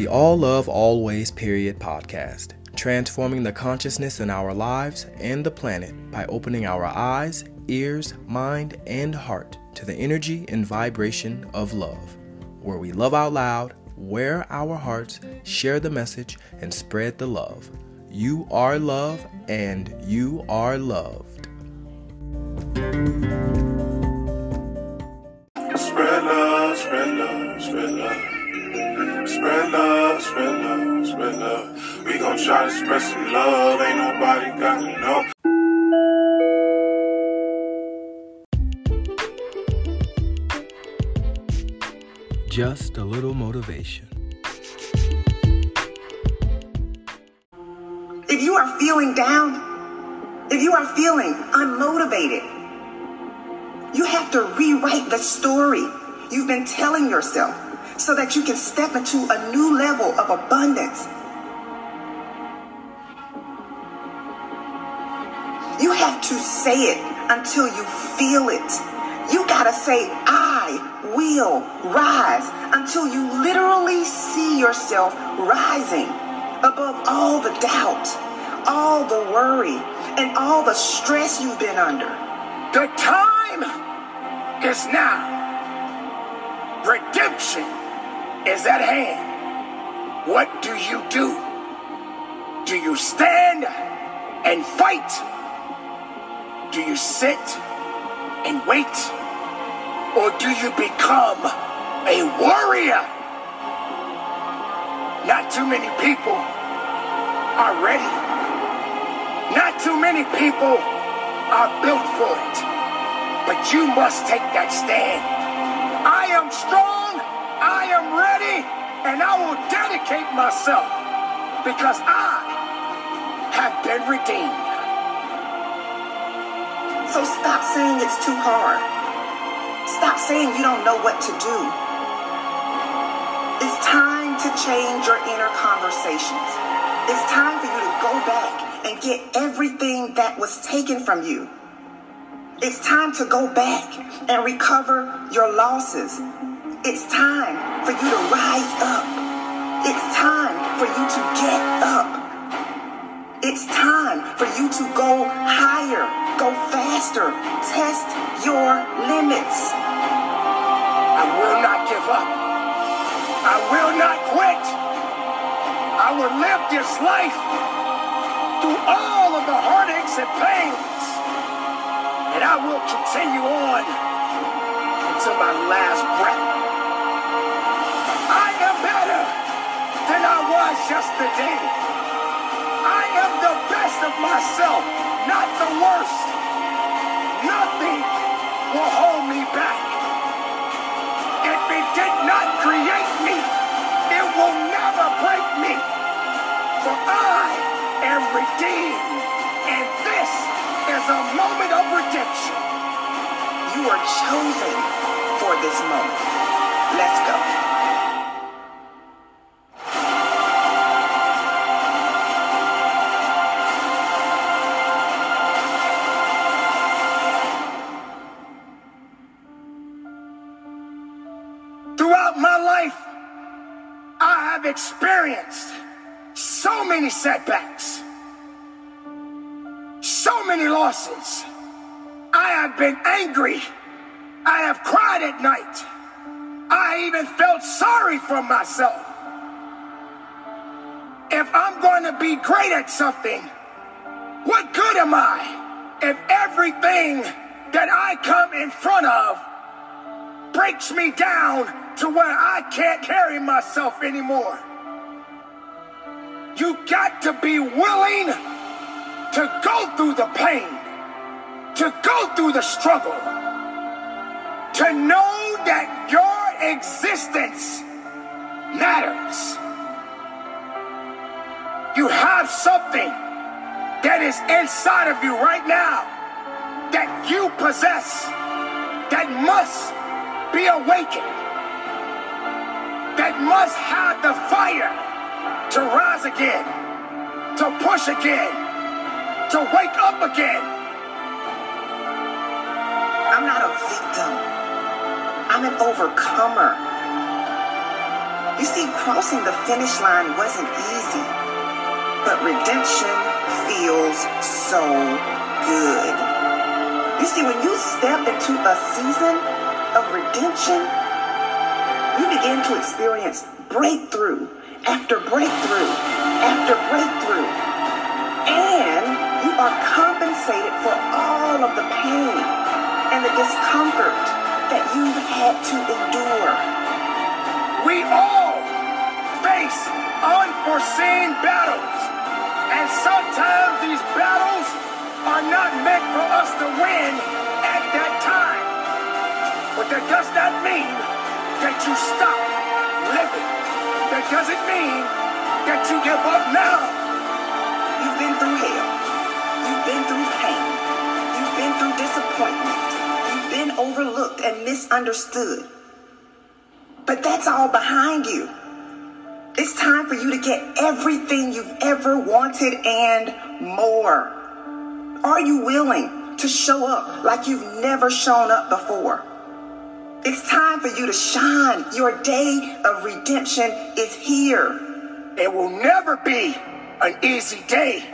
the All Love Always Period podcast, transforming the consciousness in our lives and the planet by opening our eyes, ears, mind, and heart to the energy and vibration of love, where we love out loud, wear our hearts, share the message, and spread the love. You are love, and you are loved. Gon' try to spread some love. Ain't nobody got to know. Just a little motivation. If you are feeling down, if you are feeling unmotivated, you have to rewrite the story you've been telling yourself so that you can step into a new level of abundance. You have to say it until you feel it. You gotta say, I will rise until you literally see yourself rising above all the doubt, all the worry, and all the stress you've been under. The time is now. Redemption is at hand. What do you do? Do you stand and fight? Do you sit and wait? Or do you become a warrior? Not too many people are ready. Not too many people are built for it. But you must take that stand. I am strong, I am ready, and I will dedicate myself because I have been redeemed. So stop saying it's too hard. Stop saying you don't know what to do. It's time to change your inner conversations. It's time for you to go back and get everything that was taken from you. It's time to go back and recover your losses. It's time for you to rise up. It's time for you to get. It's time for you to go higher, go faster, test your limits. I will not give up. I will not quit. I will live this life through all of the heartaches and pains. And I will continue on until my last breath. I am better than I was yesterday. Best of myself, not the worst. Nothing will hold me back. If it did not create me, it will never break me. For I am redeemed, and this is a moment of redemption. You are chosen for this moment. Let's go. I have experienced so many setbacks, so many losses. I have been angry. I have cried at night. I even felt sorry for myself. If I'm going to be great at something, what good am I if everything that I come in front of breaks me down to where I can't carry myself anymore. You got to be willing to go through the pain, to go through the struggle, to know that your existence matters. You have something that is inside of you right now that you possess that must be awakened, that must have the fire to rise again, to push again, to wake up again. I'm not a victim. I'm an overcomer. You see, crossing the finish line wasn't easy, but redemption feels so good. You see, when you step into a season of redemption, you begin to experience breakthrough after breakthrough after breakthrough. And you are compensated for all of the pain and the discomfort that you've had to endure. We all face unforeseen battles. And sometimes these battles are not meant for us to win at that time. But that does not mean that you stop living. That doesn't mean that you give up now. You've been through hell. You've been through pain. You've been through disappointment. You've been overlooked and misunderstood. But that's all behind you. It's time for you to get everything you've ever wanted and more. Are you willing to show up like you've never shown up before? It's time for you to shine. Your day of redemption is here. It will never be an easy day,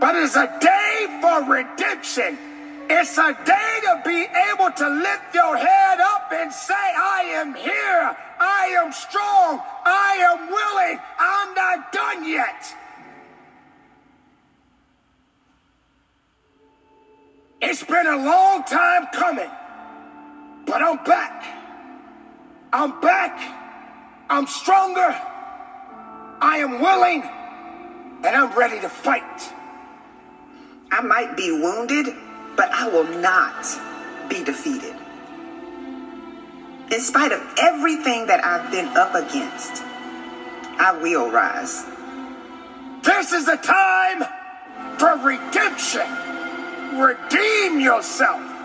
but it's a day for redemption. It's a day to be able to lift your head up and say, I am here. I am strong. I am willing. I'm not done yet. It's been a long time coming, but I'm back. I'm back. I'm stronger. I am willing, and I'm ready to fight. I might be wounded, but I will not be defeated. In spite of everything that I've been up against, I will rise. This is a time for redemption. Redeem yourself.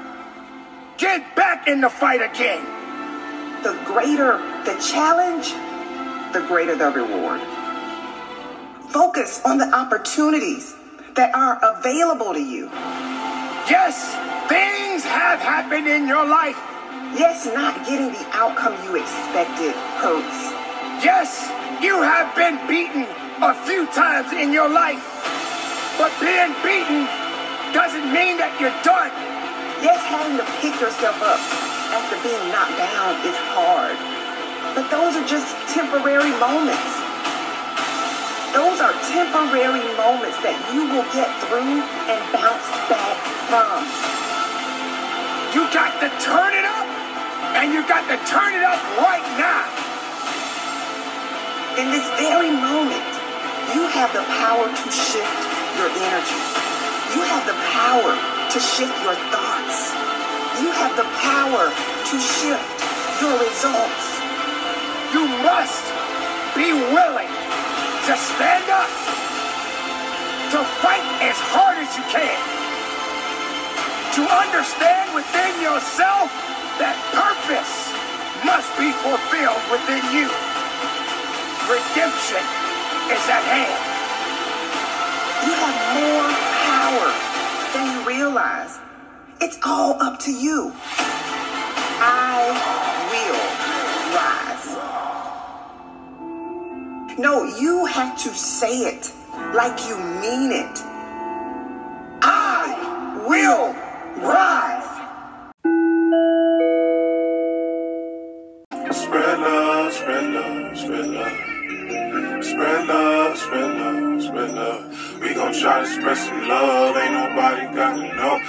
Get back in the fight again. The greater the challenge, the greater the reward. Focus on the opportunities that are available to you. Yes, things have happened in your life. Yes, not getting the outcome you expected hurts. Yes, you have been beaten a few times in your life. But being beaten doesn't mean that you're done. Yes, having to pick yourself up after being knocked down is hard. But those are just temporary moments. Those are temporary moments that you will get through and bounce back from. You got to turn it up, and you got to turn it up right now. In this very moment, you have the power to shift your energy. You have the power to shift your thoughts. You have the power to shift your results. You must be willing to stand up, to fight as hard as you can, to understand within yourself that purpose must be fulfilled within you. Redemption is at hand. It's all up to you. I will rise. No, you have to say it like you mean it.